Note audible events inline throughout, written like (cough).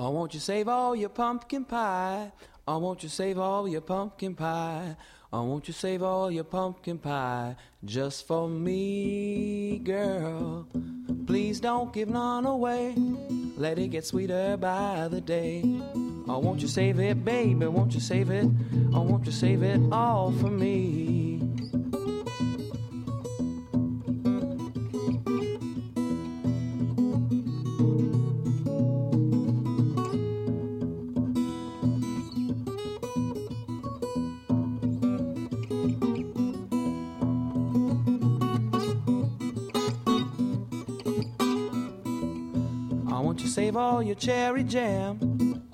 Oh, won't you save all your pumpkin pie? Oh, won't you save all your pumpkin pie? Oh, won't you save all your pumpkin pie just for me, girl? Please don't give none away. Let it get sweeter by the day. Oh, won't you save it, baby? Won't you save it? Oh, won't you save it all for me? All your cherry jam?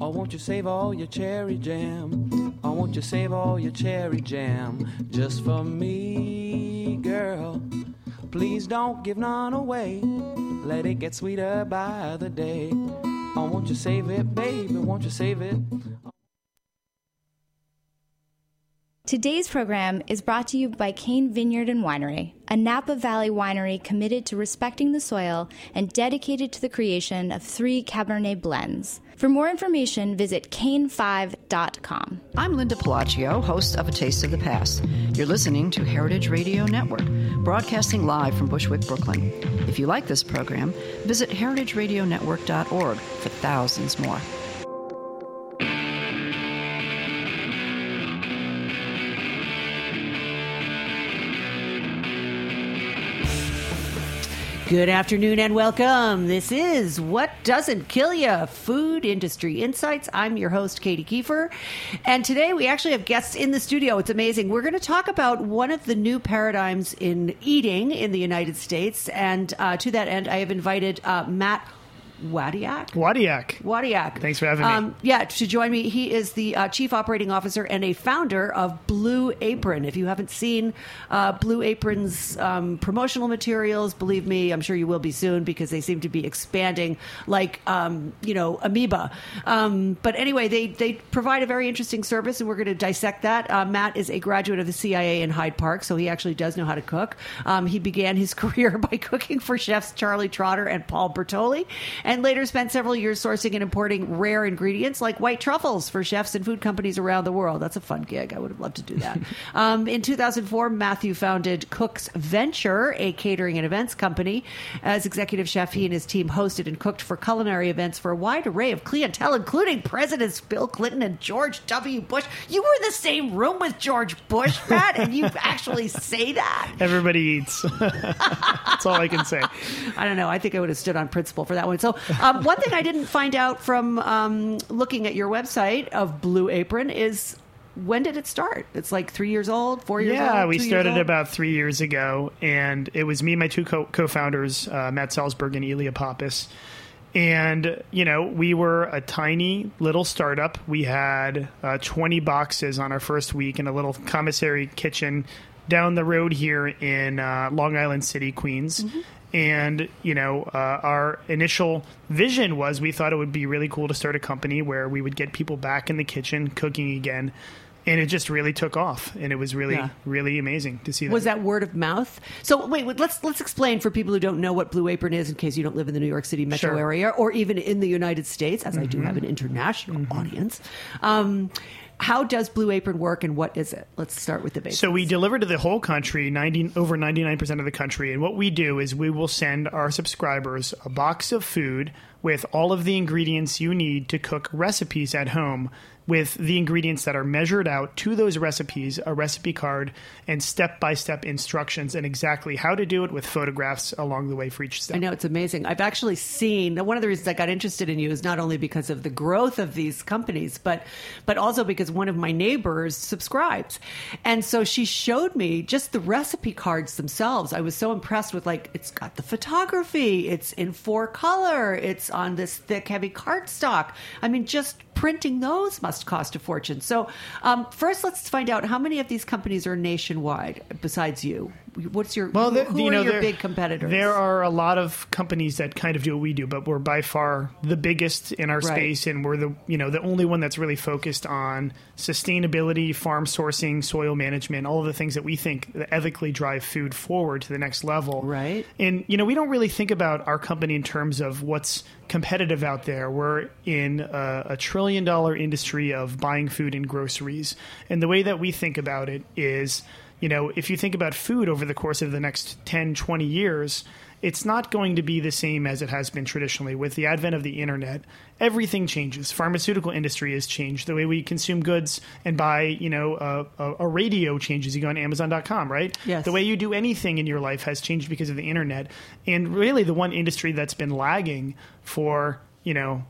Oh, won't you save all your cherry jam? Oh, won't you save all your cherry jam just for me, girl? Please don't give none away. Let it get sweeter by the day. Oh, won't you save it, baby? Won't you save it? Today's program is brought to you by Cain Vineyard and Winery, a Napa Valley winery committed to respecting the soil and dedicated to the creation of three Cabernet blends. For more information, visit cain5.com. I'm Linda Pelaccio, host of A Taste of the Past. You're listening to Heritage Radio Network, broadcasting live from Bushwick, Brooklyn. If you like this program, visit heritageradionetwork.org for thousands more. Good afternoon and welcome. This is What Doesn't Kill Ya Food Industry Insights. I'm your host, Katy Keiffer. And today we actually have guests in the studio. It's amazing. We're going to talk about one of the new paradigms in eating in the United States. And uh, to that end, I have invited uh, Matt Wadiak. Wadiak. Wadiak. Thanks for having me. Um, yeah, to join me, he is the uh, chief operating officer and a founder of Blue Apron. If you haven't seen uh, Blue Apron's um, promotional materials, believe me, I'm sure you will be soon because they seem to be expanding like um, you know amoeba. Um, but anyway, they they provide a very interesting service, and we're going to dissect that. Uh, Matt is a graduate of the CIA in Hyde Park, so he actually does know how to cook. Um, he began his (laughs) career by cooking for chefs Charlie Trotter and Paul Bertolli, and later spent several years sourcing and importing rare ingredients like white truffles for chefs and food companies around the world. That's a fun gig. I would have loved to do that. (laughs) um, in 2004, Matthew founded Cook's Venture, a catering and events company. As executive chef, he and his team hosted and cooked for culinary events for a wide array of clientele, including Presidents Bill Clinton and George W. Bush. You were in the same room with George Bush, Matt, and you (laughs) actually say that. Everybody eats. (laughs) That's all I can say. I don't know. I think I would have stood on principle for that one. So, um, one thing I didn't find out from um, looking at your website of Blue Apron is when did it start? It's like three years old, four years old. Yeah, we started about three years ago, and it was me and my two co- co-founders, uh, Matt Salzberg and Ilia Papas. And, you know, we were a tiny little startup. We had uh, 20 boxes on our first week in a little commissary kitchen down the road here in uh, Long Island City, Queens. Mm-hmm. And, you know, uh, our initial vision was we thought it would be really cool to start a company where we would get people back in the kitchen cooking again. And it just really took off. And it was really, Yeah. really amazing to see that. Was that word of mouth? So wait, wait, let's let's explain for people who don't know what Blue Apron is, in case you don't live in the New York City metro Sure. area, or even in the United States, as I do Mm-hmm. have an international audience. Um, how does Blue Apron work, and what is it? Let's start with the basics. So we deliver to the whole country, 90, over 99% of the country. And what we do is we will send our subscribers a box of food with all of the ingredients you need to cook recipes at home with the ingredients that are measured out to those recipes, a recipe card, and step by step instructions and exactly how to do it with photographs along the way for each step. I know it's amazing. I've actually seen one of the reasons I got interested in you is not only because of the growth of these companies, but but also because one of my neighbors subscribes, and so she showed me just the recipe cards themselves. I was so impressed with like it's got the photography, it's in four color, it's on this thick, heavy cardstock. I mean, just printing those must cost a fortune. So um, first, let's find out how many of these companies are nationwide besides you. What's your Well, who, the, who you are know, your there- big competitors? There are a lot of companies that kind of do what we do, but we're by far the biggest in our Right. space, and we're the you know the only one that's really focused on sustainability, farm sourcing, soil management, all of the things that we think that ethically drive food forward to the next level. Right. And you know, we don't really think about our company in terms of what's competitive out there. We're in a, a trillion dollar industry of buying food and groceries. And the way that we think about it is, you know, if you think about food over the course of the next 10, 20 years, it's not going to be the same as it has been traditionally. With the advent of the internet, everything changes. Pharmaceutical industry has changed. The way we consume goods and buy, you know, a, a, a radio changes. You go on Amazon.com, right? Yes. The way you do anything in your life has changed because of the internet. And really, the one industry that's been lagging for, you know,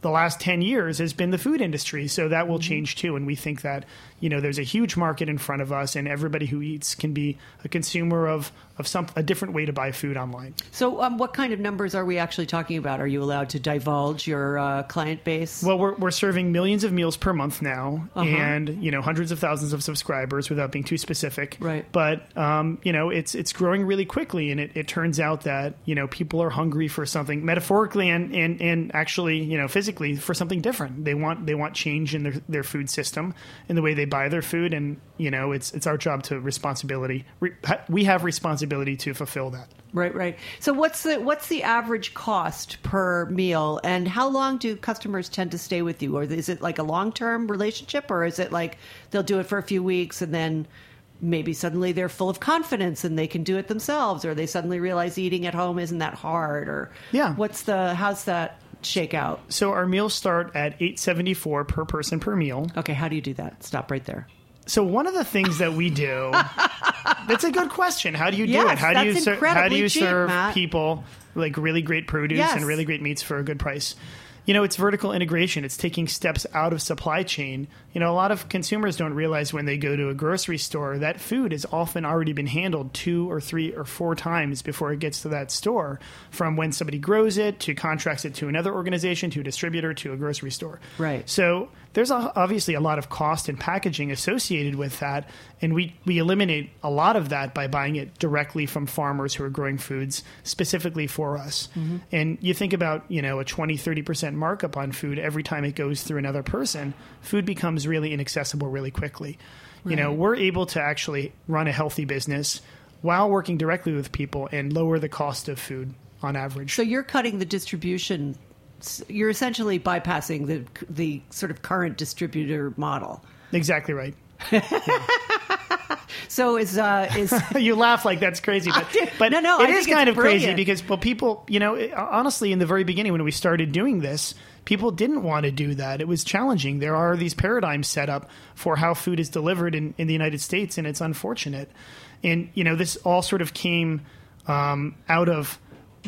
the last 10 years has been the food industry. So that will mm-hmm. change too. And we think that, you know, there's a huge market in front of us, and everybody who eats can be a consumer of, of some a different way to buy food online. so, um, what kind of numbers are we actually talking about? Are you allowed to divulge your uh, client base? Well, we're, we're serving millions of meals per month now, Uh-huh. and you know hundreds of thousands of subscribers without being too specific. Right. But um, you know it's it's growing really quickly, and it, it turns out that you know people are hungry for something metaphorically and, and, and actually you know physically for something different. They want they want change in their, their food system in the way they buy their food, and you know it's it's our job to responsibility. Re, we have responsibility to fulfill that. Right, right. So what's the what's the average cost per meal, and how long do customers tend to stay with you, or is it like a long term relationship, or is it like they'll do it for a few weeks and then maybe suddenly they're full of confidence and they can do it themselves, or they suddenly realize eating at home isn't that hard, or Yeah. what's the how's that shake out? So our meals start at eight seventy four per person per meal. Okay, how do you do that? Stop right there. So one of the things that we do (laughs) That's a good question. How do you do Yes, it? How do you ser- how do you cheap, serve Matt. people like really great produce Yes. and really great meats for a good price? You know, it's vertical integration. It's taking steps out of supply chain. You know, a lot of consumers don't realize when they go to a grocery store that food has often already been handled two or three or four times before it gets to that store, from when somebody grows it to contracts it to another organization to a distributor to a grocery store. Right. So there's a, obviously a lot of cost and packaging associated with that, and we we eliminate a lot of that by buying it directly from farmers who are growing foods specifically for us. Mm-hmm. And you think about you know a 20 30 percent markup on food every time it goes through another person, food becomes really inaccessible really quickly. You know, we're able to actually run a healthy business while working directly with people and lower the cost of food on average. So you're cutting the distribution. You're essentially bypassing the the sort of current distributor model. exactly right. (laughs) So is uh, is (laughs) you laugh like that's crazy, but (laughs) but No, no, it I is kind of crazy because well, people, you know, it- honestly, in the very beginning when we started doing this, people didn't want to do that. It was challenging. There are these paradigms set up for how food is delivered in, in the United States, and it's unfortunate. And you know, this all sort of came um, out of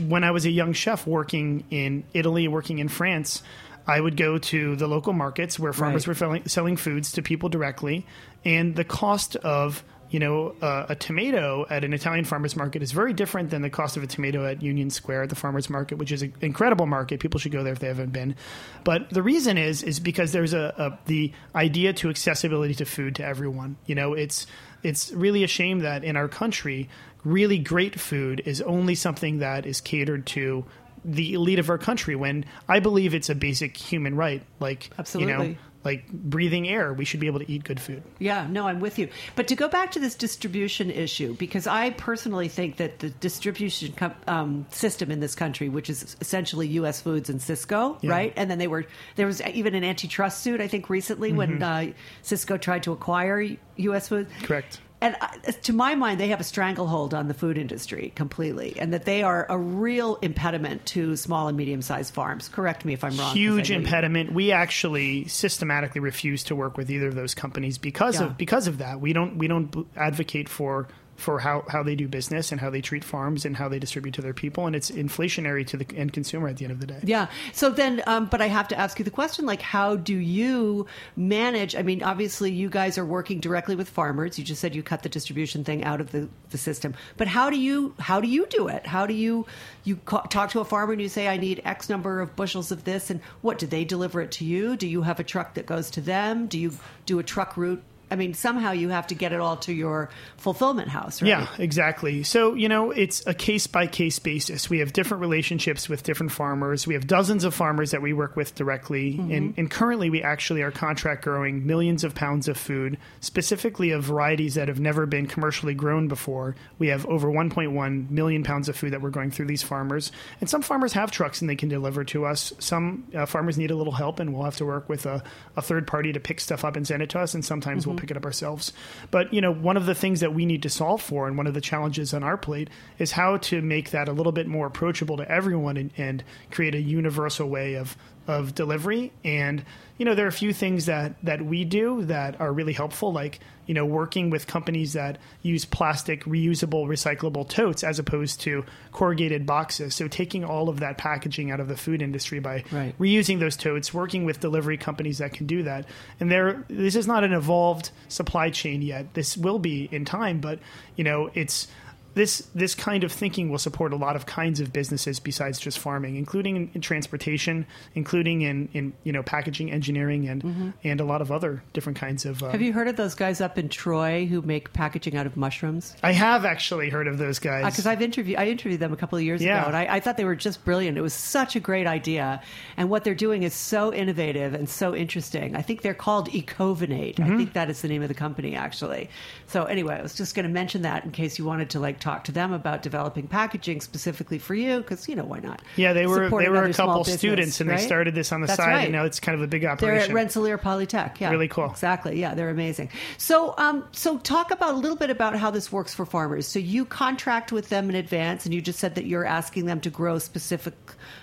when I was a young chef working in Italy, working in France. I would go to the local markets where farmers Right. were selling, selling foods to people directly, and the cost of you know uh, a tomato at an Italian farmers market is very different than the cost of a tomato at Union Square at the farmers market, which is an incredible market. People should go there if they haven't been. But the reason is is because there's a, a the idea to accessibility to food to everyone. You know, it's it's really a shame that in our country, really great food is only something that is catered to the elite of our country when I believe it's a basic human right. Like you Absolutely. know, like breathing air, we should be able to eat good food. Yeah, no, I'm with you. But to go back to this distribution issue, because I personally think that the distribution com- um, system in this country, which is essentially U.S. Foods and Sysco, Yeah. right? And then they were there was even an antitrust suit, I think, recently when uh, Sysco tried to acquire U.S. Foods. Correct. And to my mind, they have a stranglehold on the food industry completely, and that they are a real impediment to small and medium sized farms. Correct me if I'm wrong. Huge know you- impediment. We actually systematically refuse to work with either of those companies because Yeah. of because of that. We don't we don't advocate for for how, how they do business and how they treat farms and how they distribute to their people, and it's inflationary to the end consumer at the end of the day. Yeah. So then, um, but I have to ask you the question: like, how do you manage? I mean, obviously, you guys are working directly with farmers. You just said you cut the distribution thing out of the, the system. But how do you how do you do it? How do you you ca- talk to a farmer and you say, I need X number of bushels of this, and what do they deliver it to you? Do you have a truck that goes to them? Do you do a truck route? I mean, somehow you have to get it all to your fulfillment house, right? Yeah, exactly. So, you know, it's a case by case basis. We have different relationships with different farmers. We have dozens of farmers that we work with directly. Mm-hmm. And, and currently, we actually are contract growing millions of pounds of food, specifically of varieties that have never been commercially grown before. We have over 1.1 million pounds of food that we're going through these farmers. And some farmers have trucks and they can deliver to us. Some uh, farmers need a little help, and we'll have to work with a, a third party to pick stuff up and send it to us. And sometimes we'll pick it up ourselves. But, you know, one of the things that we need to solve for, and one of the challenges on our plate, is how to make that a little bit more approachable to everyone and, and create a universal way of of delivery and you know there are a few things that that we do that are really helpful like you know working with companies that use plastic reusable recyclable totes as opposed to corrugated boxes. So taking all of that packaging out of the food industry by Right. reusing those totes working with delivery companies that can do that. And there this is not an evolved supply chain yet. This will be in time but you know it's this this kind of thinking will support a lot of kinds of businesses besides just farming, including in, in transportation, including in, in you know packaging, engineering, and and a lot of other different kinds of. Uh, Mm-hmm. Have you heard of those guys up in Troy who make packaging out of mushrooms? I have actually heard of those guys. Because I've interviewed, I interviewed them a couple of years Yeah. ago, and I, I thought they were just brilliant. It was such a great idea, and what they're doing is so innovative and so interesting. I think they're called Ecovative. Mm-hmm. I think that is the name of the company, actually. So anyway, I was just going to mention that in case you wanted to like talk to them about developing packaging specifically for you, because you know why not? yeah, they were they were a couple business, students, and right? they started this on the That's side, right. and now it's kind of a big operation. They're at Rensselaer Polytech. Yeah, Really cool. Exactly. Yeah, they're amazing. So, um, so talk about a little bit about how this works for farmers. So you contract with them in advance, and you just said that you're asking them to grow specific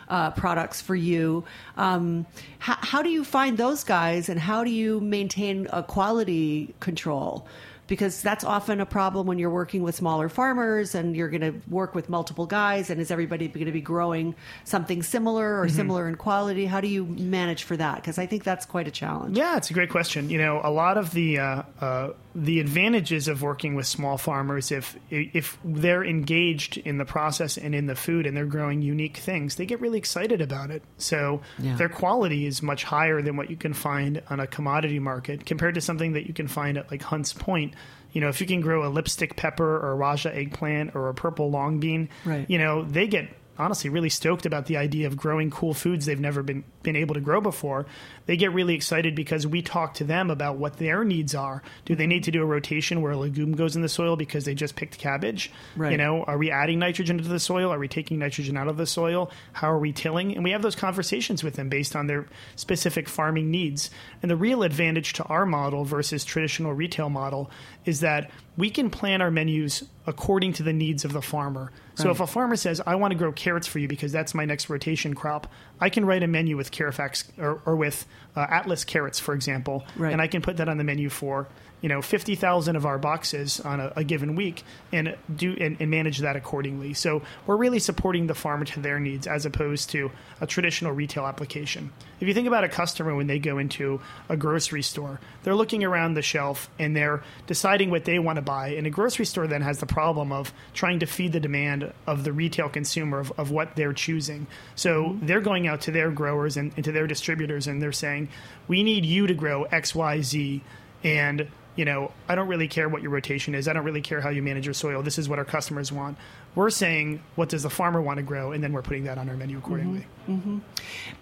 uh, products for you. Um, how, how do you find those guys, and how do you maintain a quality control? Because that's often a problem when you're working with smaller farmers and you're going to work with multiple guys. And is everybody going to be growing something similar or similar in quality? How do you manage for that? Because I think that's quite a challenge. Yeah, it's a great question. You know, a lot of the uh, uh, the advantages of working with small farmers, if if they're engaged in the process and in the food, and they're growing unique things, they get really excited about it. So Yeah. their quality is much higher than what you can find on a commodity market compared to something that you can find at like Hunts Point. You know, if you can grow a lipstick pepper or a Raja eggplant or a purple long bean, Right. you know, they get honestly really stoked about the idea of growing cool foods they've never been been able to grow before. They get really excited because we talk to them about what their needs are. Do they need to do a rotation where a legume goes in the soil because they just picked cabbage? Right. You know, are we adding nitrogen into the soil? Are we taking nitrogen out of the soil? How are we tilling? And we have those conversations with them based on their specific farming needs. And the real advantage to our model versus traditional retail model is that we can plan our menus according to the needs of the farmer. So if a farmer says, I want to grow carrots for you because that's my next rotation crop, I can write a menu with Carafax or, or with uh, Atlas carrots, for example, Right. and I can put that on the menu for you know fifty thousand of our boxes on a, a given week and do and, and manage that accordingly. So we're really supporting the farmer to their needs as opposed to a traditional retail application. If you think about a customer when they go into a grocery store, they're looking around the shelf and they're deciding what they want to buy. And a grocery store then has the problem of trying to feed the demand of the retail consumer of, of what they're choosing. So they're going out to their growers and, and to their distributors and they're saying, we need you to grow X, Y, Z. And you know, I don't really care what your rotation is. I don't really care how you manage your soil. This is what our customers want. We're saying, what does the farmer want to grow? And then we're putting that on our menu accordingly.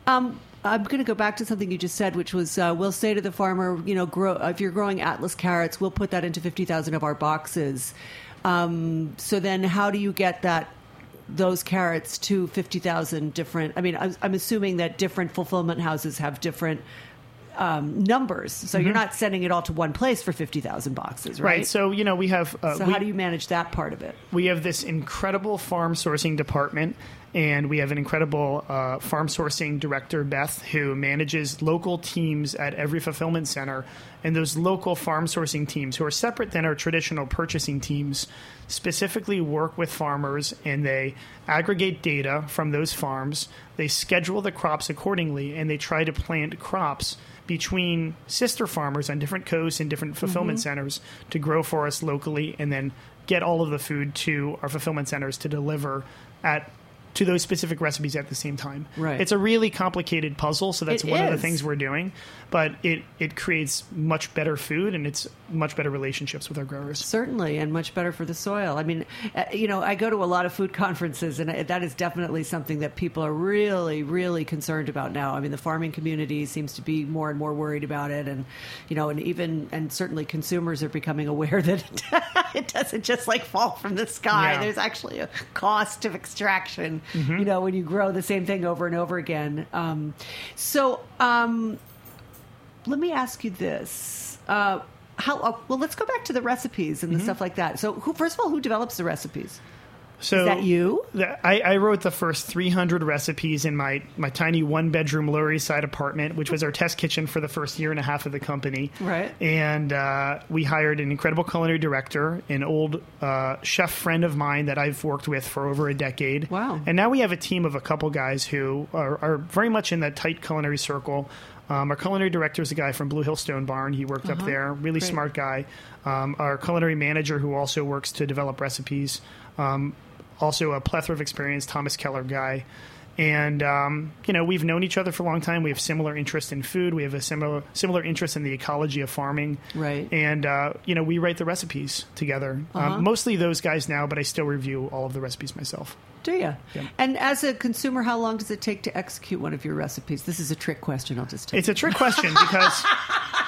Um, I'm going to go back to something you just said, which was uh, we'll say to the farmer, you know, grow if you're growing Atlas carrots, we'll put that into fifty thousand of our boxes. Um, so then, how do you get that? Those carrots to fifty thousand different. I mean, I'm, I'm assuming that different fulfillment houses have different um, numbers, so you're not sending it all to one place for fifty thousand boxes, right? Right. So, you know, we have. Uh, So we, how do you manage that part of it? we have this incredible farm sourcing department and we have an incredible uh, farm sourcing director beth who manages local teams at every fulfillment center and those local farm sourcing teams who are separate than our traditional purchasing teams specifically work with farmers and they aggregate data from those farms they schedule the crops accordingly and they try to plant crops between sister farmers on different coasts and different fulfillment mm-hmm. centers to grow for us locally and then get all of the food to our fulfillment centers to deliver at to those specific recipes at the same time. Right. It's a really complicated puzzle, so that's It one of the things we're doing. But it it creates much better food and it's much better relationships with our growers. Certainly, and much better for the soil. I mean, uh, you know, I go to a lot of food (laughs) conferences, and that is definitely something that people are really, really concerned about now. I mean, the farming community seems to be more and more worried about it, and you know, and even and certainly consumers are becoming (laughs) aware that (laughs) it doesn't just like fall from the sky. Yeah. There's actually a cost of extraction. You know, when you grow the same thing over and over again. Um, so. Um, let me ask you this. Uh, how uh, well? Let's go back to the recipes and the stuff like that. So, who first of all, who develops the recipes? So that you? I, I wrote the first 300 recipes in my, my tiny one bedroom Lower East Side apartment, which was our test kitchen for the first year and a half of the company. Right. And uh, we hired an incredible culinary director, an old uh, chef friend of mine that I've worked with for over a decade. Wow. And now we have a team of a couple guys who are, are very much in that tight culinary circle. Um, our culinary director is a guy from Blue Hill Stone Barn. He worked up there, really Great. smart guy. Um, our culinary manager, who also works to develop recipes, um, also a plethora of experience, Thomas Keller guy. And um, you know we've known each other for a long time. We have similar interest in food. We have a similar similar interest in the ecology of farming. Right. And uh, you know we write the recipes together. Uh-huh. Um, mostly those guys now, but I still review all of the recipes myself. Do you? Yeah. And as a consumer, how long does it take to execute one of your recipes? This is a trick question. I'll just take. It's a trick question because (laughs)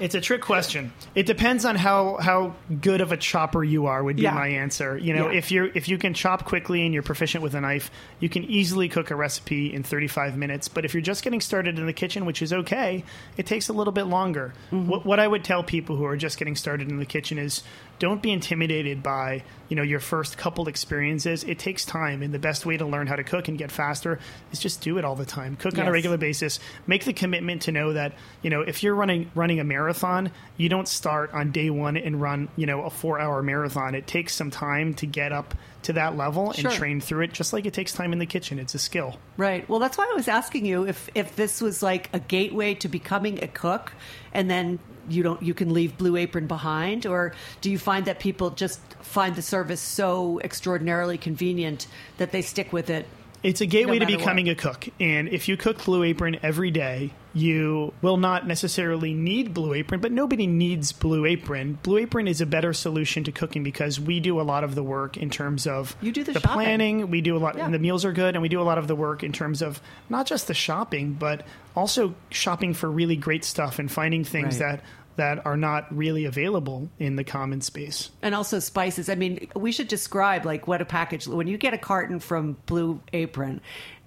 it's a trick question. It depends on how how good of a chopper you are. Would be Yeah. my answer. You know, Yeah. if you're if you can chop quickly and you're proficient with a knife, you can easily cook a recipe in 35 minutes. But if you're just getting started in the kitchen, which is okay, it takes a little bit longer. Mm-hmm. What, what I would tell people who are just getting started in the kitchen is don't be intimidated by you know your first couple experiences. It takes time, and the best way to learn how to cook and get faster is just do it all the time. Cook on a regular basis. Make the commitment to know that you know if you're running running a marathon, you don't start on day one and run you know a four hour marathon. It takes some time to get up to that level Sure. and train through it, just like it takes time in the kitchen. It's a skill. Right. Well, that's why I was asking you if if this was like a gateway to becoming a cook, and then you don't you can leave Blue Apron behind, or do you find that people just find the service so extraordinarily convenient that they stick with it? It's a gateway No to becoming what. a cook. And if you cook Blue Apron every day, you will not necessarily need Blue Apron, but nobody needs Blue Apron. Blue Apron is a better solution to cooking because we do a lot of the work in terms of You do the shopping. planning. We do a lot, Yeah. and the meals are good, and we do a lot of the work in terms of not just the shopping, but also shopping for really great stuff and finding things Right. that that are not really available in the common space. And also spices. I mean, we should describe like what a package when you get a carton from Blue Apron.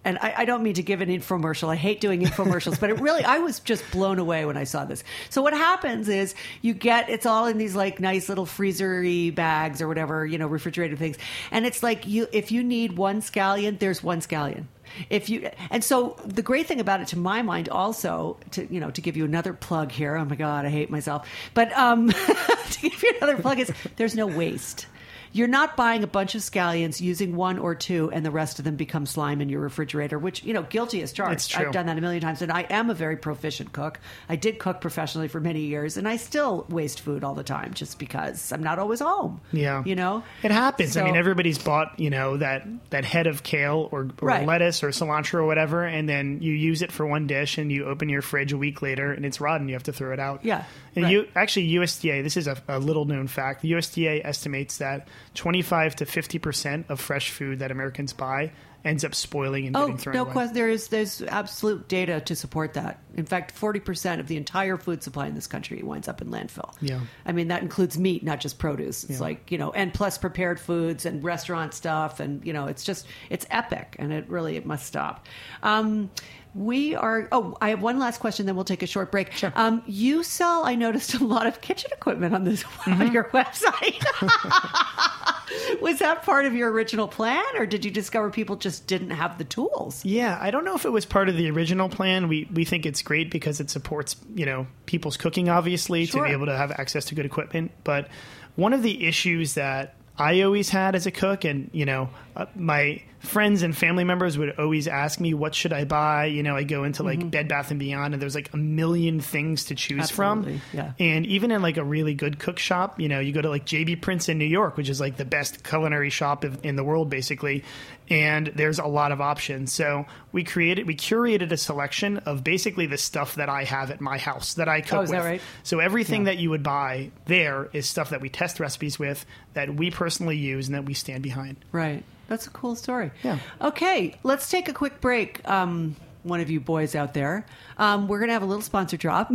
And I, I don't mean to give an infomercial. I hate doing infomercials, but it really, I was just blown away when I saw this. So what happens is you get, it's all in these like nice little freezery bags or whatever, you know, refrigerated things. And it's like you, if you need one scallion, there's one scallion. If you and so the great thing about it, to my mind, also to you know to give you another plug here. Oh my god, I hate myself. But um, (laughs) to give you another plug is there's no waste. You're not buying a bunch of scallions, using one or two, and the rest of them become slime in your refrigerator. Which you know, guilty as charged. I've done that a million times, and I am a very proficient cook. I did cook professionally for many years, and I still waste food all the time just because I'm not always home. Yeah, you know, it happens. I mean, everybody's bought you know that that head of kale or, or Right. lettuce or cilantro or whatever, and then you use it for one dish, and you open your fridge a week later, and it's rotten. You have to throw it out. Yeah, and right. you actually USDA. This is a, a little known fact. The USDA estimates that twenty five to fifty percent of fresh food that Americans buy ends up spoiling and Oh, getting thrown no away. question. There is there's absolute data to support that. In fact, forty percent of the entire food supply in this country winds up in landfill. Yeah. I mean that includes meat, not just produce. It's Yeah. like you know, and plus prepared foods and restaurant stuff, and you know, it's just it's epic, and it really it must stop. Um, we are. Oh, I have one last question. Then we'll take a short break. Sure. Um, you sell. I noticed a lot of kitchen equipment on this (laughs) Mm-hmm. on your website. (laughs) Was that part of your original plan, or did you discover people just didn't have the tools? Yeah, I don't know if it was part of the original plan. We we think it's great because it supports you know people's cooking, obviously, Sure. to be able to have access to good equipment. But one of the issues that I always had as a cook, and you know, uh, my friends and family members would always ask me, "What should I buy?" You know, I go into Mm-hmm. like Bed Bath and Beyond, and there's like a million things to choose Absolutely, from. yeah. And even in like a really good cook shop, you know, you go to like JB Prince in New York, which is like the best culinary shop in the world, basically. And there's a lot of options. So we created, we curated a selection of basically the stuff that I have at my house that I cook Oh, is that with. right? So everything that you would buy there is stuff that we test recipes with, that we personally use, and that we stand behind. Right. That's a cool story. Yeah. Okay, let's take a quick break. Um, one of you boys out there. Um, we're going to have a little sponsor drop.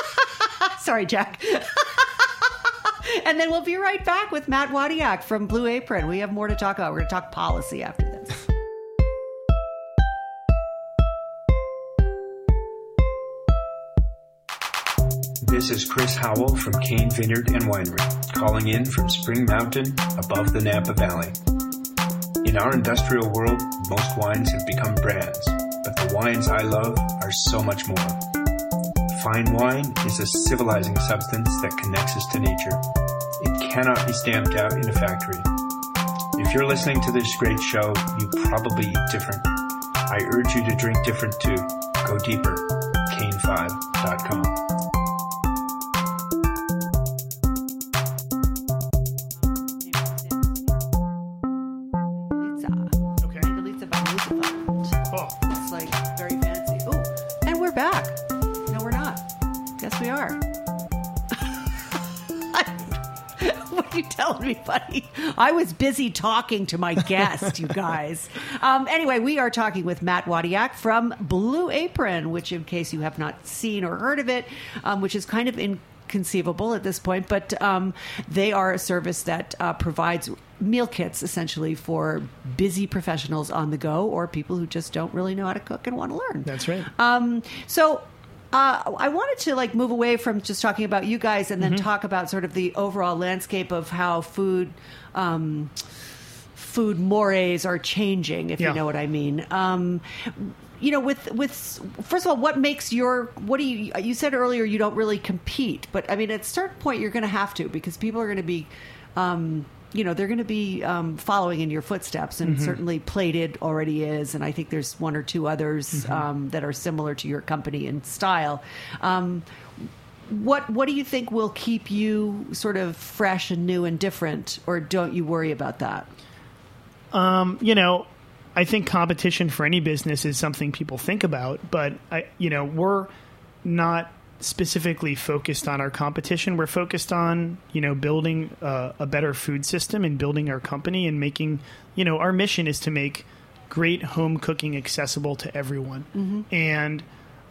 (laughs) Sorry, Jack. (laughs) and then we'll be right back with Matt Wadiak from Blue Apron. We have more to talk about. We're going to talk policy after this. This is Chris Howell from Cain Vineyard and Winery, calling in from Spring Mountain above the Napa Valley. In our industrial world, most wines have become brands, but the wines I love are so much more. Fine wine is a civilizing substance that connects us to nature. It cannot be stamped out in a factory. If you're listening to this great show, you probably eat different. I urge you to drink different too. Go deeper. Cain5.com. I was busy talking to my guest, you guys. Um, anyway, we are talking with Matt Wadiak from Blue Apron, which, in case you have not seen or heard of it, um, which is kind of inconceivable at this point, but um, they are a service that uh, provides meal kits essentially for busy professionals on the go or people who just don't really know how to cook and want to learn. that's right. Um, so uh, I wanted to like move away from just talking about you guys and then Mm-hmm. talk about sort of the overall landscape of how food. Um, Food mores are changing, if Yeah. you know what I mean. Um, you know, with with first of all, what makes your what do you? You said earlier you don't really compete, but I mean, at a certain point, you're going to have to because people are going to be, um, you know, they're going to be um, following in your footsteps, and certainly Plated already is, and I think there's one or two others um, that are similar to your company in style. Um, what what do you think will keep you sort of fresh and new and different, or don't you worry about that? you know, I think competition for any business is something people think about, but I, you know, we're not specifically focused on our competition. We're focused on, you know, building uh, a better food system and building our company and making, you know, our mission is to make great home cooking accessible to everyone. And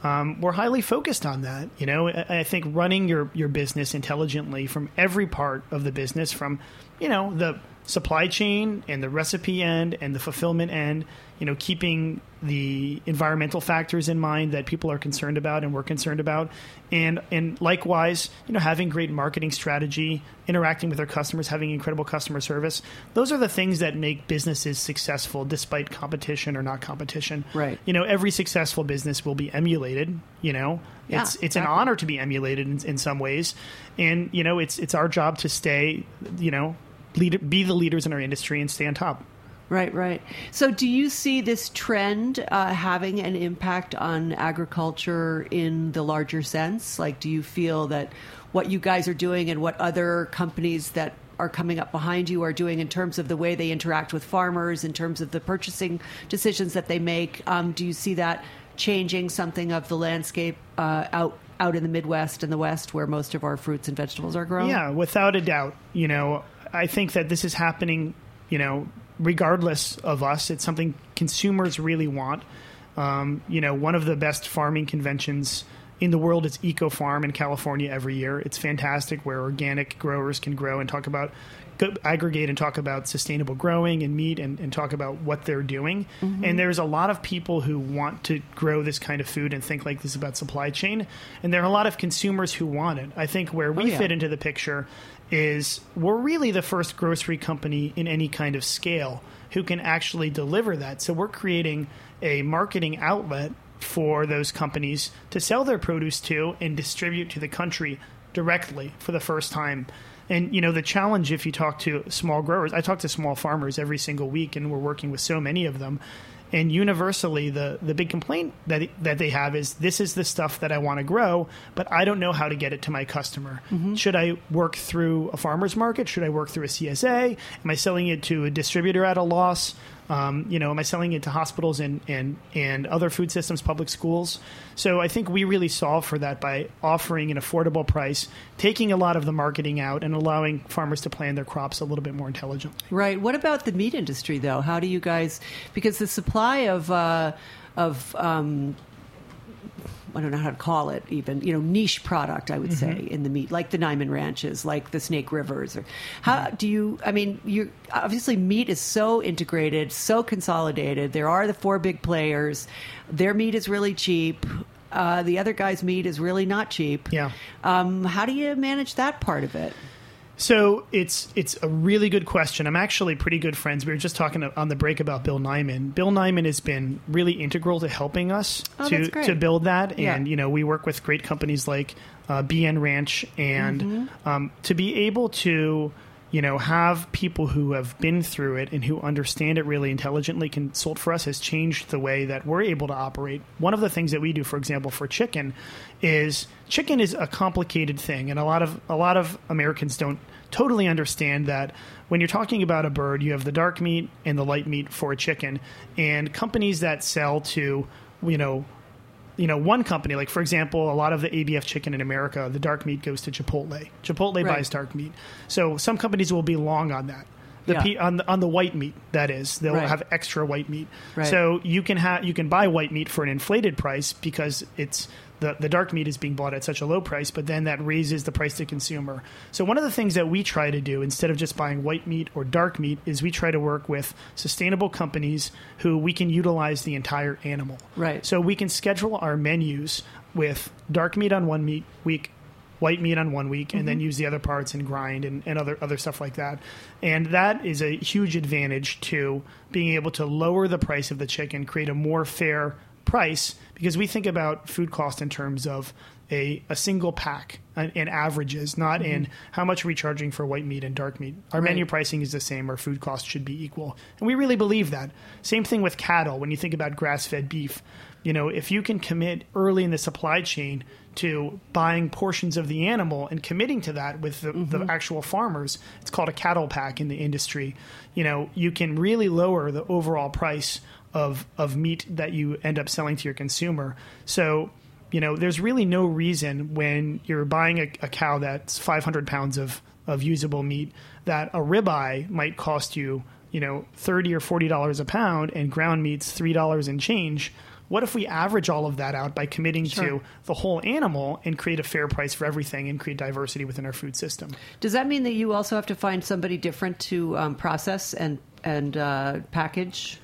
um, we're highly focused on that. You know, I, I think running your, your business intelligently from every part of the business, from, you know, the supply chain and the recipe end and the fulfillment end, you know, keeping the environmental factors in mind that people are concerned about and we're concerned about. And, and likewise, you know, having great marketing strategy, interacting with our customers, having incredible customer service. Those are the things that make businesses successful despite competition or not competition. Right. You know, every successful business will be emulated, you know. Yeah, it's it's an honor to be emulated in, in some ways. And, you know, it's it's our job to stay, you know, lead, be the leaders in our industry and stay on top. Right, right. So, do you see this trend uh, having an impact on agriculture in the larger sense? Like, do you feel that what you guys are doing and what other companies that are coming up behind you are doing in terms of the way they interact with farmers, in terms of the purchasing decisions that they make? Um, do you see that changing something of the landscape uh, out out in the Midwest and the West, where most of our fruits and vegetables are grown? Yeah, without a doubt. You know, I think that this is happening, you know, regardless of us. It's something consumers really want. Um, you know, one of the best farming conventions in the world is Eco Farm in California every year. It's fantastic where organic growers can grow and talk about go, aggregate and talk about sustainable growing and meat and, and talk about what they're doing. And there's a lot of people who want to grow this kind of food and think like this about supply chain. And there are a lot of consumers who want it. I think where we yeah. fit into the picture is we're really the first grocery company in any kind of scale who can actually deliver that. So we're creating a marketing outlet for those companies to sell their produce to and distribute to the country directly for the first time. And you know the challenge if you talk to small growers, I talk to small farmers every single week, and we're working with so many of them. And universally, the the big complaint that that they have is this is the stuff that I want to grow, but I don't know how to get it to my customer. Mm-hmm. Should I work through a farmer's market? Should I work through a CSA? Am I selling it to a distributor at a loss? Um, you know, am I selling it to hospitals and, and, and other food systems, public schools? So I think we really solve for that by offering an affordable price, taking a lot of the marketing out, and allowing farmers to plan their crops a little bit more intelligently. Right. What about the meat industry, though? How do you guys? Because the supply of uh, of um, I don't know how to call it, even you know, niche product. I would Mm-hmm. say in the meat, like the Niman Ranches, like the Snake Rivers. Or how Mm-hmm. do you? I mean, you obviously meat is so integrated, so consolidated. There are the four big players. Their meat is really cheap. Uh, the other guy's meat is really not cheap. Yeah. Um, how do you manage that part of it? So it's it's a really good question. I'm actually pretty good friends. We were just talking on the break about Bill Niman. Bill Niman has been really integral to helping us Oh, to to build that. Yeah. And you know, we work with great companies like uh, BN Ranch, and Mm-hmm. um, to be able to you know have people who have been through it and who understand it really intelligently consult for us has changed the way that we're able to operate. One of the things that we do, for example, for chicken, is chicken is a complicated thing, and a lot of a lot of Americans don't totally understand that when you're talking about a bird, you have the dark meat and the light meat for a chicken, and companies that sell to you know you know one company like for example a lot of the abf chicken in america the dark meat goes to chipotle chipotle Right. buys dark meat so some companies will be long on that the Yeah. pe- on the on the white meat that is they'll Right. have extra white meat Right. so you can have you can buy white meat for an inflated price because it's the, the dark meat is being bought at such a low price, but then that raises the price to consumer. So one of the things that we try to do instead of just buying white meat or dark meat is we try to work with sustainable companies who we can utilize the entire animal. Right. So we can schedule our menus with dark meat on one meat week, white meat on one week, and then mm-hmm. use the other parts and grind and, and other other stuff like that. And that is a huge advantage to being able to lower the price of the chicken, create a more fair price because we think about food cost in terms of a, a single pack and, and averages, not mm-hmm. in how much are we charging for white meat and dark meat. Our Right. menu pricing is the same, our food cost should be equal. And we really believe that. Same thing with cattle when you think about grass fed beef. You know, if you can commit early in the supply chain to buying portions of the animal and committing to that with the, the mm-hmm. actual farmers, it's called a cattle pack in the industry. You know, you can really lower the overall price of of meat that you end up selling to your consumer. So, you know, there's really no reason when you're buying a, a cow that's 500 pounds of of usable meat that a ribeye might cost you, you know, 30 or 40 dollars a pound, and ground meat's three dollars and change. What if we average all of that out by committing to the whole animal and create a fair price for everything and create diversity within our food system? Does that mean that you also have to find somebody different to um, process and and uh, package?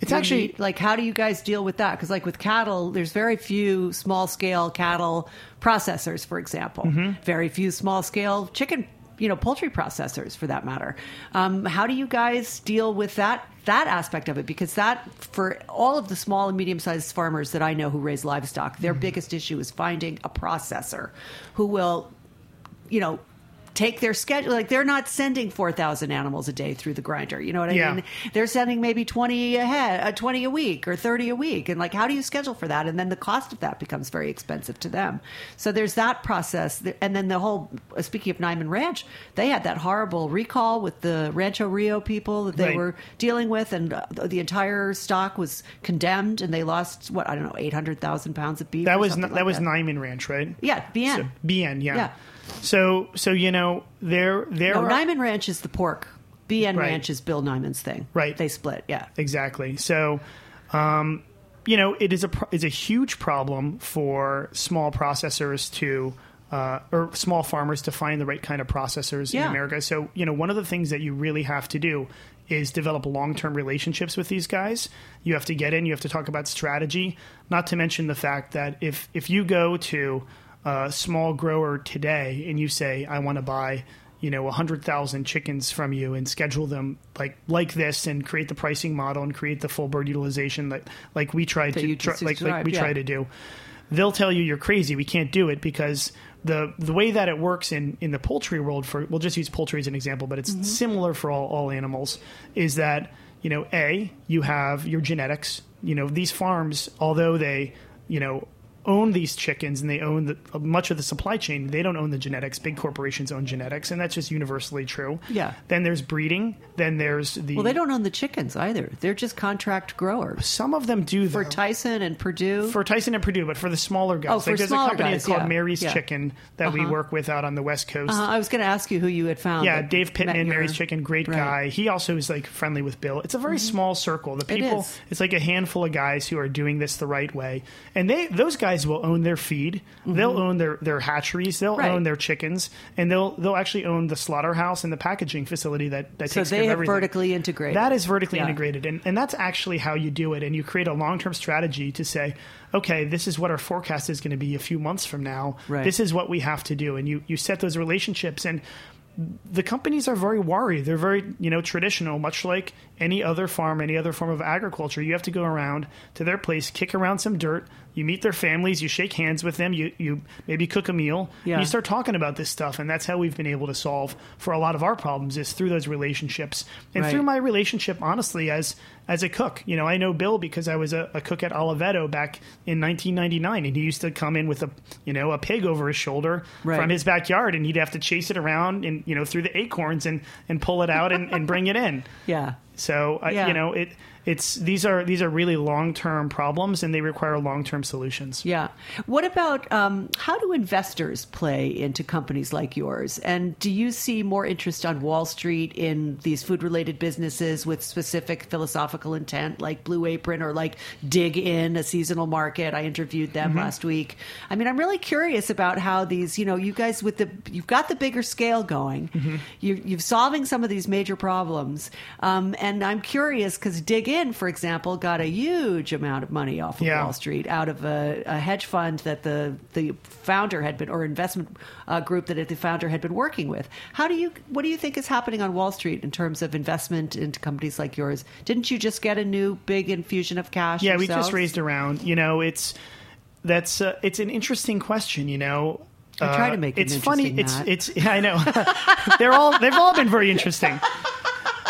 It's actually- like how do you guys deal with that? Because like with cattle, there's very few small scale cattle processors, for example. Mm-hmm. Very few small scale chicken, you know, poultry processors, for that matter. Um, how do you guys deal with that that aspect of it? Because that for all of the small and medium sized farmers that I know who raise livestock, their Mm-hmm. biggest issue is finding a processor who will you know take their schedule like they're not sending 4000 animals a day through the grinder you know what i Yeah. mean they're sending maybe 20 a head uh, 20 a week or 30 a week and like how do you schedule for that and then the cost of that becomes very expensive to them so there's that process and then the whole uh, speaking of Niman Ranch they had that horrible recall with the Rancho Rio people that they Right. were dealing with and uh, the entire stock was condemned and they lost what i don't know 800,000 pounds of beef That was that like was Niman Ranch, right? yeah BN So, BN, yeah. Yeah. So so you know there there No, are Niman Ranch is the pork. BN Right. Ranch is Bill Niman's thing. Right. They split. Yeah. exactly. So um, you know it is a is a huge problem for small processors to. Uh, or small farmers to find the right kind of processors Yeah. in America. So, you know, one of the things that you really have to do is develop long term relationships with these guys. You have to get in, you have to talk about strategy, not to mention the fact that if, if you go to a small grower today and you say, I want to buy, you know, 100,000 chickens from you and schedule them like like this and create the pricing model and create the full bird utilization that like we tried to try, like, like we yeah. try to do they'll tell you you're crazy. We can't do it because the the way that it works in in the poultry world for we'll just use poultry as an example, but it's similar for all, all animals. Is that you know a you have your genetics. You know these farms, although they you know own these chickens and they own the, much of the supply chain. They don't own the genetics. Big corporations own genetics, and that's just universally true. Yeah. Then there's breeding. Then there's the Well, they don't own the chickens either. They're just contract growers Some of them do for. Tyson and Perdue. for Tyson and Perdue, but for the smaller guys, Oh, for like there's smaller a company guys, called yeah. Mary's Yeah. Chicken that we work with out on the West Coast. uh, I was going to ask you who you had found. Yeah, Dave Pitman, your- Mary's Chicken, great Right. Mm-hmm. guy. He also is like friendly with Bill. It's a very small circle. The people, it's like a handful of guys who are doing this the right way, and they those guys will own their feed. They'll own their their hatcheries. They'll Mm-hmm. Right. own their chickens, and they'll they'll actually own the slaughterhouse and the packaging facility that that So takes care of everything. So they have everything. vertically integrated. That is vertically Yeah. integrated, and, and that's actually how you do it. And you create a long term strategy to say, okay, this is what our forecast is going to be a few months from now. Right. This is what we have to do, and you you set those relationships and. The companies are very wary. They're very, you know, traditional, much like any other farm, any other form of agriculture. You have to go around to their place, kick around some dirt. You meet their families, you shake hands with them, you, you maybe cook a meal, Yeah. and you start talking about this stuff. And that's how we've been able to solve for a lot of our problems is through those relationships and Right. through my relationship, honestly, as as a cook. You know, I know Bill because I was a, a cook at Oliveto back in 1999, and he used to come in with a you know a pig over his shoulder Right. from his backyard, and he'd have to chase it around and you know through the acorns and and pull it out and, and bring it in. (laughs) Yeah. So I Yeah. you know it. It's these are these are really long term problems and they require long term solutions. Yeah. What about um, how do investors play into companies like yours? And do you see more interest on Wall Street in these food related businesses with specific philosophical intent, like Blue Apron or like Dig Inn, a seasonal market? I interviewed them last week. I mean, I'm really curious about how these, you know, you guys with the, you've got the bigger scale going, you, you're solving some of these major problems. Um, and I'm curious because Dig In, for example, got a huge amount of money off of Yeah. Wall Street out of a, a hedge fund that the the founder had been or investment uh, group that the founder had been working with. How do you what do you think is happening on Wall Street in terms of investment into companies like yours? Didn't you just get a new big infusion of cash? Yeah, we just raised around. You know, it's that's uh, it's an interesting question. You know, I try Uh, to make it it's funny. It's it's (laughs) yeah, I know. (laughs) They're all they've all been very interesting. (laughs)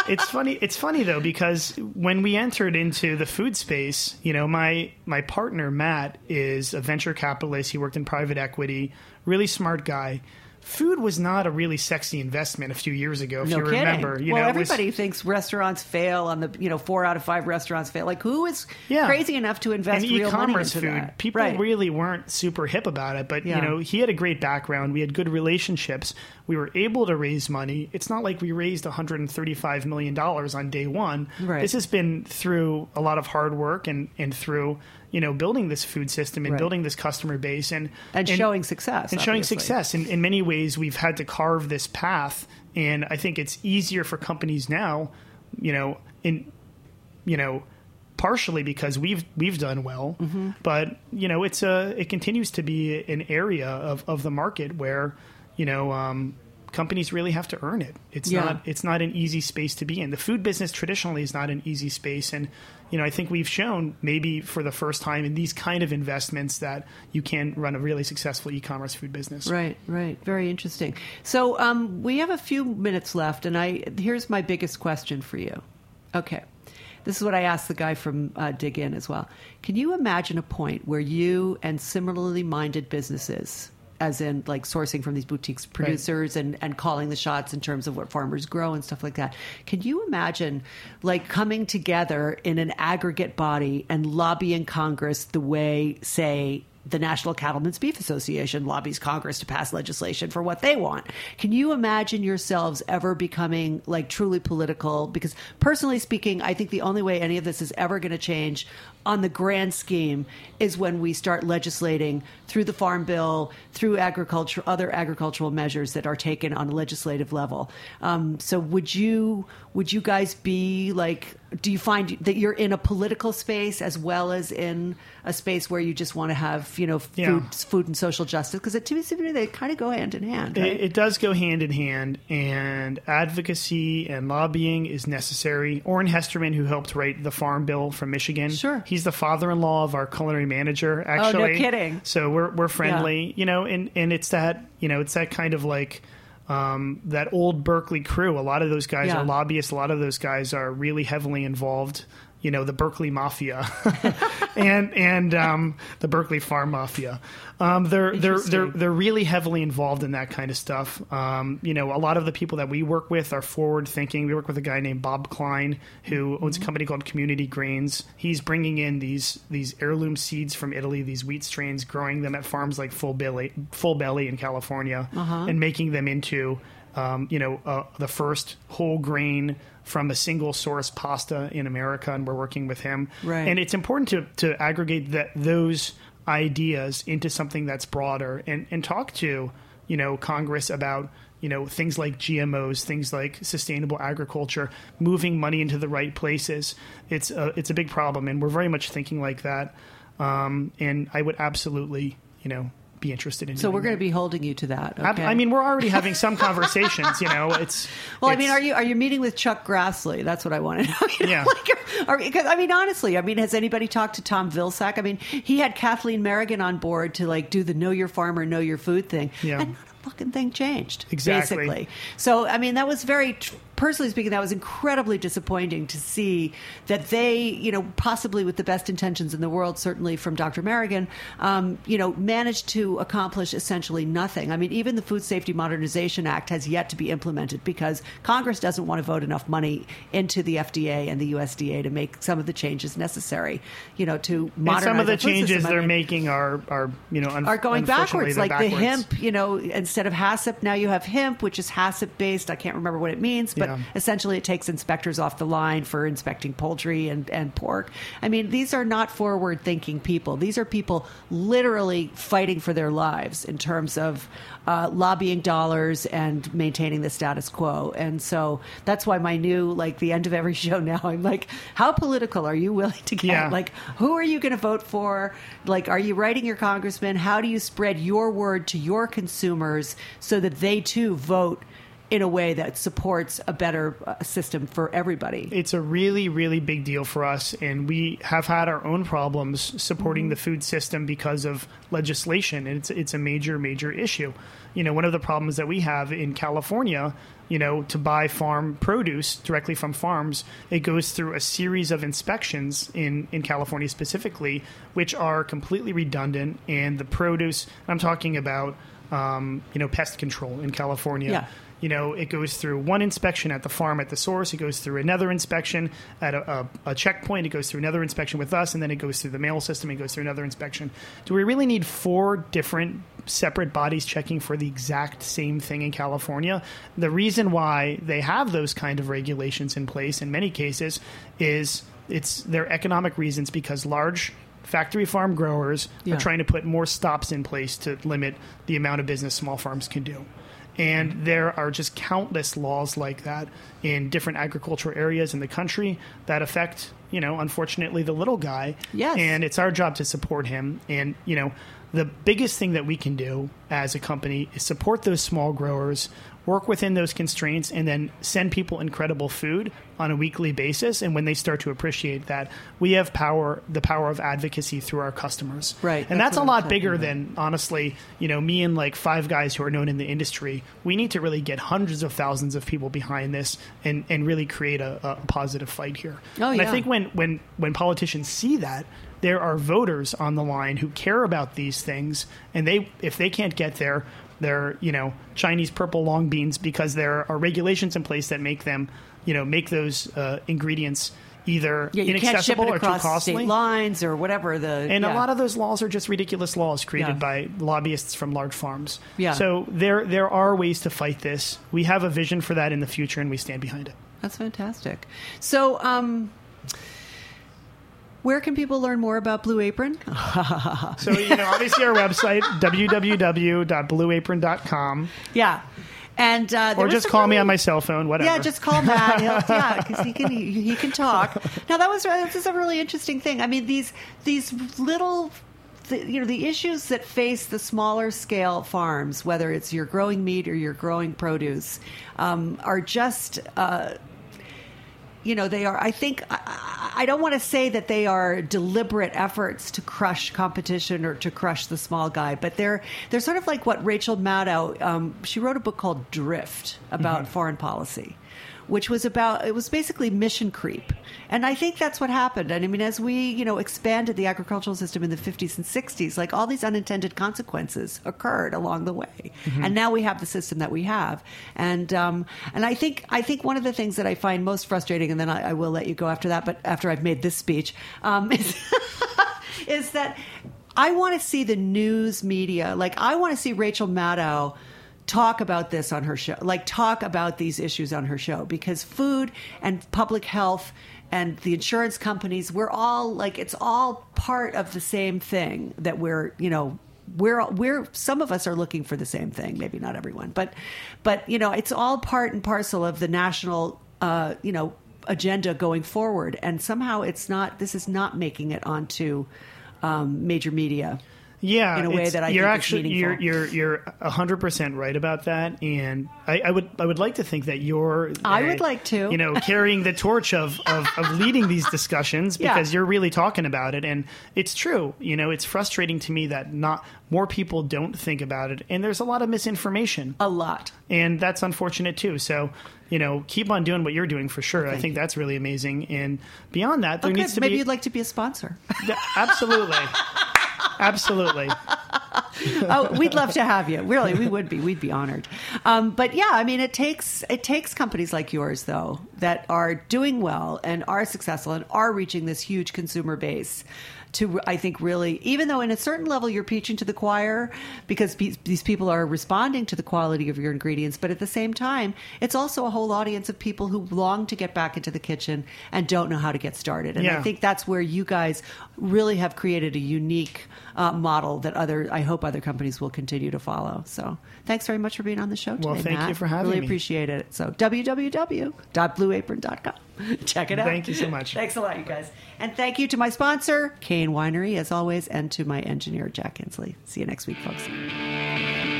It's funny. It's funny though because when we entered into the food space, you know, my my partner Matt is a venture capitalist. He worked in private equity. Really smart guy. Food was not a really sexy investment a few years ago, if No you kidding. remember. You well, know, it was- everybody thinks restaurants fail on the you know four out of five restaurants fail. Like who is Yeah. crazy enough to invest and real e-commerce food that? people Right. really weren't super hip about it but Yeah. you know he had a great background we had good relationships we were able to raise money it's not like we raised 135 million dollars on day one Right. this has been through a lot of hard work and and through you know building this food system and Right. building this customer base and And showing success, and showing success in, in many ways we've had to carve this path and i think it's easier for companies now you know in you know partially because we've we've done well Mm-hmm. but you know it's a it continues to be an area of, of the market where you know um, companies really have to earn it it's Yeah. not it's not an easy space to be in the food business traditionally is not an easy space and you know I think we've shown maybe for the first time in these kind of investments that you can run a really successful e-commerce food business Right, right. Very interesting. So um, we have a few minutes left, and I here's my biggest question for you. Okay, this is what I asked the guy from uh, Dig Inn as well. Can you imagine a point where you and similarly minded businesses, as in like sourcing from these boutiques producers and, and calling the shots in terms of what farmers grow and stuff like that, can you imagine like coming together in an aggregate body and lobbying Congress the way, say, the National Cattlemen's Beef Association lobbies Congress to pass legislation for what they want. Can you imagine yourselves ever becoming like truly political? Because personally speaking, I think the only way any of this is ever going to change on the grand scheme is when we start legislating through the Farm Bill, through agriculture, other agricultural measures that are taken on a legislative level. Um, so, would you would you guys be like? Do you find that you're in a political space as well as in a space where you just want to have you know food, Yeah. food and social justice? Because to me, to me, they kind of go hand in hand. Right? It, it does go hand in hand, and advocacy and lobbying is necessary. Oran Hesterman, who helped write the Farm Bill from Michigan, Sure. he's the father-in-law of our culinary manager. Actually, Oh, kidding. So we're we're friendly, you know, and and it's that you know it's that kind of like. Um, that old Berkeley crew. A lot of those guys Yeah. are lobbyists. A lot of those guys are really heavily involved. You know, the Berkeley mafia, (laughs) and and um, the Berkeley farm mafia. Um, they're they're they're they're really heavily involved in that kind of stuff. Um, you know, a lot of the people that we work with are forward thinking. We work with a guy named Bob Klein who owns a company called Community Grains. He's bringing in these these heirloom seeds from Italy, these wheat strains, growing them at farms like Full Belly, Full Belly in California, and making them into um, you know uh, the first whole grain from a single source pasta in America, and we're working with him. Right. And it's important to to aggregate that those ideas into something that's broader and and talk to you know Congress about you know things like GMOs, things like sustainable agriculture, moving money into the right places. It's a, it's a big problem, and we're very much thinking like that. Um, and I would absolutely you know be interested in. So we're going to be holding you to that. I- Okay? I mean, we're already having some conversations. You know, it's (laughs) Well, I mean, are you are you meeting with Chuck Grassley? That's what I want to know. (laughs) You know, Yeah. like, are, because I mean, honestly, I mean, has anybody talked to Tom Vilsack? I mean, he had Kathleen Merrigan on board to like do the "Know Your Farmer, Know Your Food" thing, Yeah. and not a fucking thing changed. Exactly. Basically, so I mean, that was very. Personally speaking, that was incredibly disappointing to see that they, you know, possibly with the best intentions in the world, certainly from Dr. Merrigan, um, you know, managed to accomplish essentially nothing. I mean, even the Food Safety Modernization Act has yet to be implemented because Congress doesn't want to vote enough money into the FDA and the USDA to make some of the changes necessary, you know, to and modernize some of the changes system. They're mean, making are are you know un- are going backwards. Like the backwards. HIMP, you know, instead of HACCP, now you have HIMP, which is HACCP based. I can't remember what it means, but Essentially it takes inspectors off the line for inspecting poultry and, and pork. I mean, these are not forward thinking people. These are people literally fighting for their lives in terms of uh, lobbying dollars and maintaining the status quo. And so that's why my new, like the end of every (laughs) show now, I'm like, how political are you willing to get? Yeah. Like, who are you going to vote for? Like, are you writing your congressman? How do you spread your word to your consumers so that they too vote in a way that supports a better uh, system for everybody? it's a really really big deal for us and we have had our own problems supporting Mm-hmm. the food system because of legislation and it's it's a major major issue you know one of the problems that we have in California you know to buy farm produce directly from farms it goes through a series of inspections in in California specifically which are completely redundant and the produce I'm talking about um, you know pest control in California Yeah. You know, it goes through one inspection at the farm at the source. It goes through another inspection at a, a, a checkpoint. It goes through another inspection with us, and then it goes through the mail system. It goes through another inspection. Do we really need four different separate bodies checking for the exact same thing in California? The reason why they have those kind of regulations in place in many cases is it's their economic reasons because large factory farm growers Yeah. are trying to put more stops in place to limit the amount of business small farms can do. And there are just countless laws like that in different agricultural areas in the country that affect, you know, unfortunately, the little guy. Yes. And it's our job to support him. And, you know, the biggest thing that we can do as a company is support those small growers, work within those constraints, and then send people incredible food on a weekly basis. And when they start to appreciate that, we have power, the power of advocacy through our customers. Right. And That's that's, a lot bigger about. than honestly, you know, me and like five guys who are known in the industry, we need to really get hundreds of thousands of people behind this and, and really create a, a positive fight here. Oh, and yeah. I think when, when, when politicians see that, there are voters on the line who care about these things, and they if they can't get there, they're you know Chinese purple long beans because there are regulations in place that make them you know make those uh, ingredients either Yeah, you can't ship inaccessible or too across costly. state lines or whatever the. And yeah. a lot of those laws are just ridiculous laws created Yeah. by lobbyists from large farms. Yeah. So there there are ways to fight this. We have a vision for that in the future, and we stand behind it. That's fantastic. So, um, where can people learn more about Blue Apron? (laughs) So you know, obviously our website www.blueapron.com, yeah, and uh, there or just some call me on my cell phone. Whatever. Yeah, just call Matt. He'll, (laughs) yeah, because he can he, he can talk. Now that was this is a really interesting thing. I mean these these little. The, you know the issues that face the smaller scale farms, whether it's you're growing meat or you're growing produce, um, are just uh, you know, they are. I think I, I don't want to say that they are deliberate efforts to crush competition or to crush the small guy, but they're they're sort of like what Rachel Maddow. Um, she wrote a book called Drift about Mm-hmm. foreign policy which was about it was basically mission creep. And i think that's what happened. And i mean as we you know expanded the agricultural system in the 50s and 60s like all these unintended consequences occurred along the way. And now we have the system that we have. And um, and i think i think one of the things that i find most frustrating and then i, I will let you go after that but after i've made this speech um, (laughs) is, is that i want to see the news media like i want to see rachel maddow talk about this on her show, like talk about these issues on her show because food and public health and the insurance companies, we're all like, it's all part of the same thing that we're, you know, we're we're some of us are looking for the same thing maybe not everyone but but you know it's all part and parcel of the national uh you know agenda going forward. And somehow it's not this is not making it onto um major media yeah, in a way that I you're think is actually you're you're you're hundred percent right about that, and I, I would I would like to think that you're I uh, would like to. you know carrying the torch of, of of leading these discussions (laughs) Yeah. because you're really talking about it, and it's true. You know, it's frustrating to me that not more people don't think about it, and there's a lot of misinformation, a lot and that's unfortunate too. So. You know, keep on doing what you're doing for sure. I think that's really amazing. And beyond that, there okay, needs to maybe be you'd like to be a sponsor (laughs) Yeah, absolutely, (laughs) absolutely. (laughs) oh, we'd love to have you. Really, we would be. We'd be honored. Um, but yeah, I mean, it takes it takes companies like yours though that are doing well and are successful and are reaching this huge consumer base to I think really even though in a certain level you're preaching to the choir because pe- these people are responding to the quality of your ingredients but at the same time it's also a whole audience of people who long to get back into the kitchen and don't know how to get started and I think that's where you guys really have created a unique uh, model that other I hope other companies will continue to follow. So thanks very much for being on the show today. Well, thank Matt. you for having really me. Really appreciate it. So www.blueapron.com. (laughs) Check it out. Thank you so much. (laughs) Thanks a lot, you guys. And thank you to my sponsor, Cain Winery, as always, and to my engineer, Jack Hensley. See you next week, folks.